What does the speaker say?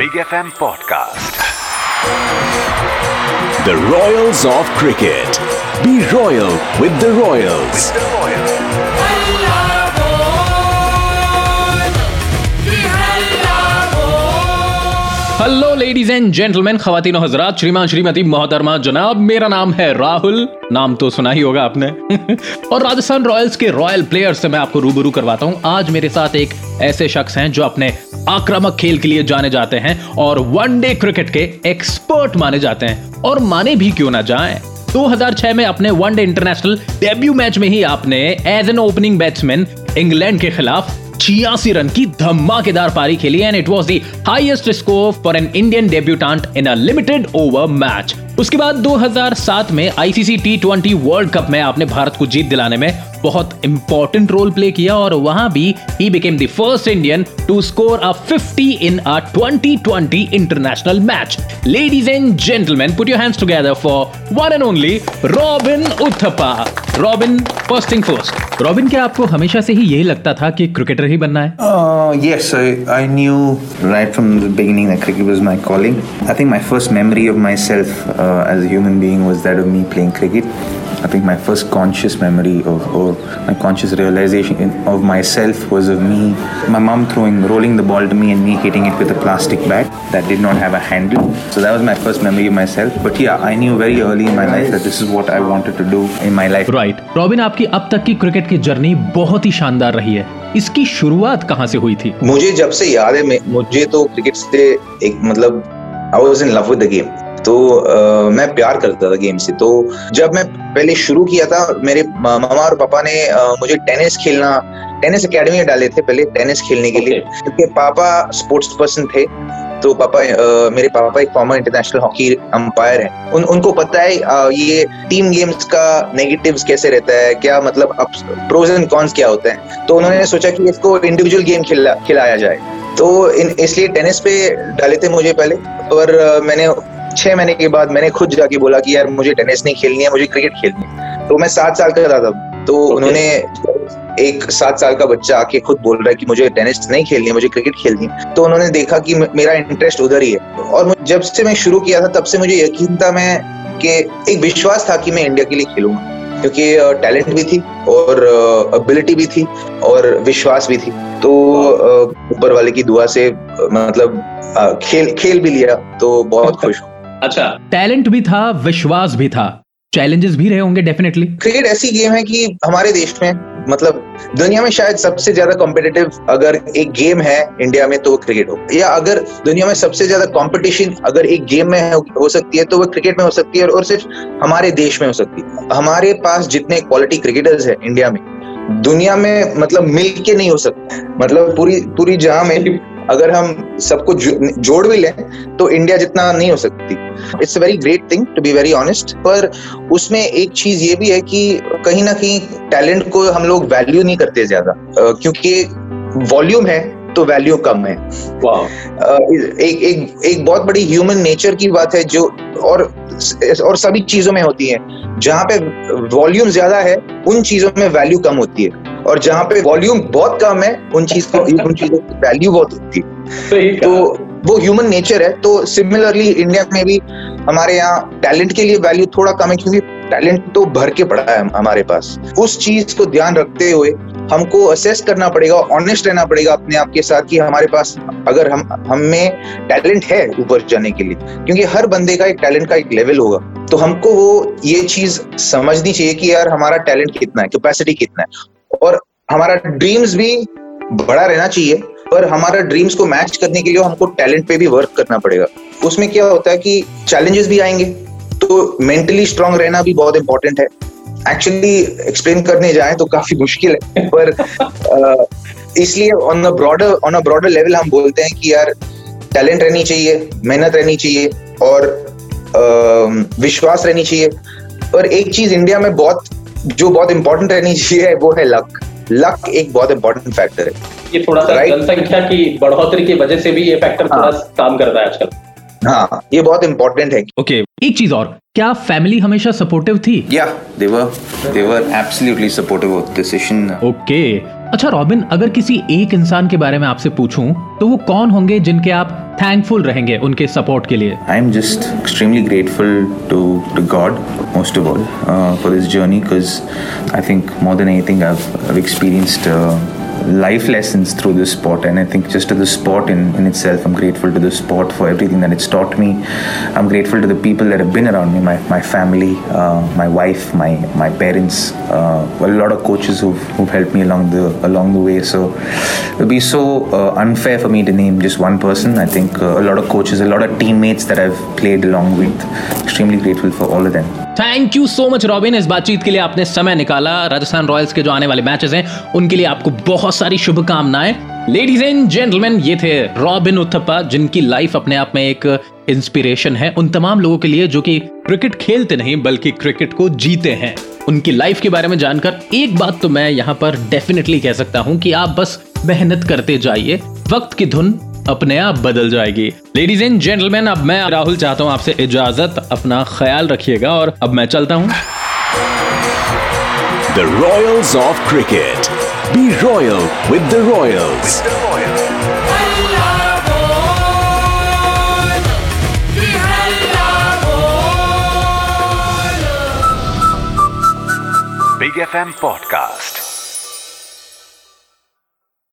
Big FM podcast. The Royals of Cricket. Be royal with the Royals. With the Royals. Hello ladies and gentleman खातिन हजरात, श्रीमान श्रीमती मोहतरमा, जनाब, मेरा नाम है राहुल। नाम तो सुना ही होगा आपने। और राजस्थान रॉयल्स के रॉयल प्लेयर से मैं आपको रूबरू करवाता हूँ। आज मेरे साथ एक ऐसे शख्स हैं जो अपने आक्रामक खेल के लिए जाने जाते हैं और वनडे क्रिकेट के एक्सपर्ट माने जाते हैं। और माने भी क्यों ना जाएँ? 2006 में अपने वनडे इंटरनेशनल डेब्यू मैच में ही आपने as an opening batsman England के खिलाफ छियासी रन की धमाकेदार पारी खेली and it was the highest score for an Indian debutant in a limited over match उसके बाद 2007 में ICC T twenty world cup में आपने भारत को जीत दिलाने में बहुत इंपॉर्टेंट रोल प्ले किया, और वहाँ भी ही became the first Indian to score a 50 in a 2020 international match ladies and gentleman put your hands together for one and only Robin Uthappa Robin first thing first Robin, क्या आपको हमेशा से ही यही लगता था कि क्रिकेटर ही बनना है? Yes I knew right from the beginning that cricket was my calling I think my first memory of my self as a human being was that of me playing cricket I think my first conscious memory of, or my conscious realization in, of myself was of me, my mom throwing, rolling the ball to me and me hitting it with a plastic bat that did not have a handle. So that was my first memory of myself. But yeah, I knew very early in my life that this is what I wanted to do in my life. Right Robin आपकी अब तक की cricket की journey बहुत ही शानदार रही है इसकी शुरुआत कहां से हुई थी मुझे जब से याद है मैं- मुझे तो क्रिकेट से एक मतलब I was in love with the game तो अ, मैं प्यार करता था गेम से। तो जब मैं पहले शुरू किया था मेरे मामा और पापा ने अ, मुझे टेनिस खेलना टेनिस एकेडमी में डाले थे पहले टेनिस खेलने के लिए। क्योंकि पापा स्पोर्ट्स पर्सन थे तो पापा अ, मेरे पापा एक फॉर्मर इंटरनेशनल हॉकी अंपायर हैं। उन उनको पता है अ, ये टीम गेम्स का नेगेटिव्स कैसे रहता है क्या मतलब प्रोज एंड कॉन्स क्या होते हैं। तो उन्होंने सोचा कि इसको इंडिविजुअल गेम खिला खिलाया जाए। तो इसलिए टेनिस पे डाले थे मुझे पहले और मैंने छह महीने के बाद मैंने खुद जाके बोला कि यार मुझे टेनिस नहीं खेलनी है मुझे क्रिकेट खेलनी है। तो मैं सात साल का था तब। तो okay. उन्होंने एक सात साल का बच्चा आके खुद बोल रहा है कि मुझे टेनिस नहीं खेलनी है मुझे क्रिकेट खेलनी है। तो उन्होंने देखा कि मेरा इंटरेस्ट उधर ही है। और जब से मैं शुरू किया था तब से मुझे यकीन था मैं कि एक विश्वास था कि मैं इंडिया के लिए खेलूँगा। क्योंकि टैलेंट भी थी और एबिलिटी भी थी और विश्वास भी थी। तो ऊपर वाले की दुआ से मतलब खेल खेल भी लिया। तो बहुत खुश हूँ। अच्छा। टैलेंट भी था विश्वास भी था। चैलेंजेस भी रहे होंगे डेफिनेटली क्रिकेट ऐसी गेम है कि हमारे देश में मतलब दुनिया में शायद सबसे ज़्यादा कॉम्पिटिटिव अगर एक गेम है इंडिया में तो वो क्रिकेट हो। या अगर दुनिया में सबसे ज़्यादा कंपटीशन अगर एक गेम में हो, हो सकती है तो वो क्रिकेट में हो सकती है और सिर्फ़ हमारे देश में हो सकती है। हमारे पास जितने क्वालिटी क्रिकेटर्स है इंडिया में दुनिया में मतलब मिल के नहीं हो सकता। मतलब पूरी पूरी जहाँ में अगर हम सबको जो- जोड़ भी लें तो इंडिया जितना नहीं हो सकती। It's a very great thing to be very honest पर उसमें एक चीज़ ये भी है कि कहीं ना कहीं टैलेंट को हम लोग वैल्यू नहीं करते ज़्यादा। क्योंकि वॉल्यूम है तो वैल्यू कम है। अ, एक एक एक बहुत बड़ी ह्यूमन नेचर की बात है जो और और सभी चीज़ों में होती है। जहाँ पे वॉल्यूम ज़्यादा है उन चीज़ों में वैल्यू कम होती है। और जहाँ पे वॉल्यूम बहुत कम है उन चीज़ को उन चीज़ों की वैल्यू बहुत होती है। तो वो ह्यूमन नेचर है तो सिमिलरली इंडिया में भी हमारे यहाँ टैलेंट के लिए वैल्यू थोड़ा कम है क्योंकि टैलेंट तो भर के पड़ा है हमारे पास। उस चीज़ को ध्यान रखते हुए हमको असेस करना पड़ेगा ऑनेस्ट रहना पड़ेगा अपने आप के साथ कि हमारे पास अगर हम हम में टैलेंट है ऊपर जाने के लिए क्योंकि हर बंदे का एक टैलेंट का एक लेवल होगा। तो हमको वो ये चीज़ समझनी चाहिए कि यार हमारा टैलेंट कितना है कैपेसिटी कितना है। और हमारा ड्रीम्स भी बड़ा रहना चाहिए पर हमारा ड्रीम्स को मैच करने के लिए हमको टैलेंट पे भी वर्क करना पड़ेगा। उसमें क्या होता है कि चैलेंजेस भी आएँगे तो मेंटली स्ट्रांग रहना भी बहुत इंपॉर्टेंट है। एक्चुअली एक्सप्लेन करने जाए तो काफ़ी मुश्किल है पर इसलिए on a broader on a broader level हम बोलते हैं कि यार टैलेंट रहनी चाहिए मेहनत रहनी चाहिए और विश्वास रहनी चाहिए। और एक चीज़ इंडिया में बहुत जो बहुत इंपॉर्टेंट रहनी चाहिए वो है लक लक एक बहुत इंपॉर्टेंट फैक्टर है ये थोड़ा सा Right. जनसंख्या की बढ़ोतरी की वजह से भी ये फैक्टर थोड़ा हाँ। सा काम करता है आजकल हाँ ये बहुत इंपॉर्टेंट है ओके okay. एक चीज़ और क्या फैमिली हमेशा सपोर्टिव थी या they were they were absolutely supportive of decision okay अच्छा रॉबिन, अगर किसी एक इंसान के बारे में आपसे पूछूँ तो वो कौन होंगे जिनके आप थैंकफुल रहेंगे उनके सपोर्ट के लिए? I am just extremely grateful to to God most of all for this journey because I think more than anything I have experienced life lessons through this sport. And I think just to the sport in, in itself I'm grateful to the sport for everything that it's taught me. I'm grateful to the people that have been around me my, my family uh, my wife my my parents uh, a lot of coaches who've, who've helped me along the along the way. So it would be so uh, unfair for me to name just one person. I think uh, a lot of coaches a lot of teammates that I've played along with. Extremely grateful for all of them thank you so much Robin इस बातचीत के लिए आपने समय निकाला। Rajasthan Royals के जो आने वाले मैचेस हैं, उनके लिए आपको बहुत सारी शुभकामनाएँ। लेडीज़ एंड जेंटलमैन ये थे रॉबिन उथप्पा जिनकी लाइफ अपने आप में एक इंस्पिरेशन है। उन तमाम लोगों के लिए जो कि क्रिकेट खेलते नहीं, बल्कि क्रिकेट को जीते हैं। उनकी लाइफ के बारे में जानकर एक बात तो मैं यहाँ पर डेफिनेटली कह सकता हूँ कि आप बस मेहनत करते जाइए। वक्त की धुन अपने आप बदल जाएगी लेडीज़ एंड जेंटलमैन अब मैं राहुल चाहता हूँ आपसे इजाज़त अपना ख्याल रखिएगा और अब मैं चलता हूँ The Royals of Cricket. Be royal with the Royals. Big FM Podcast.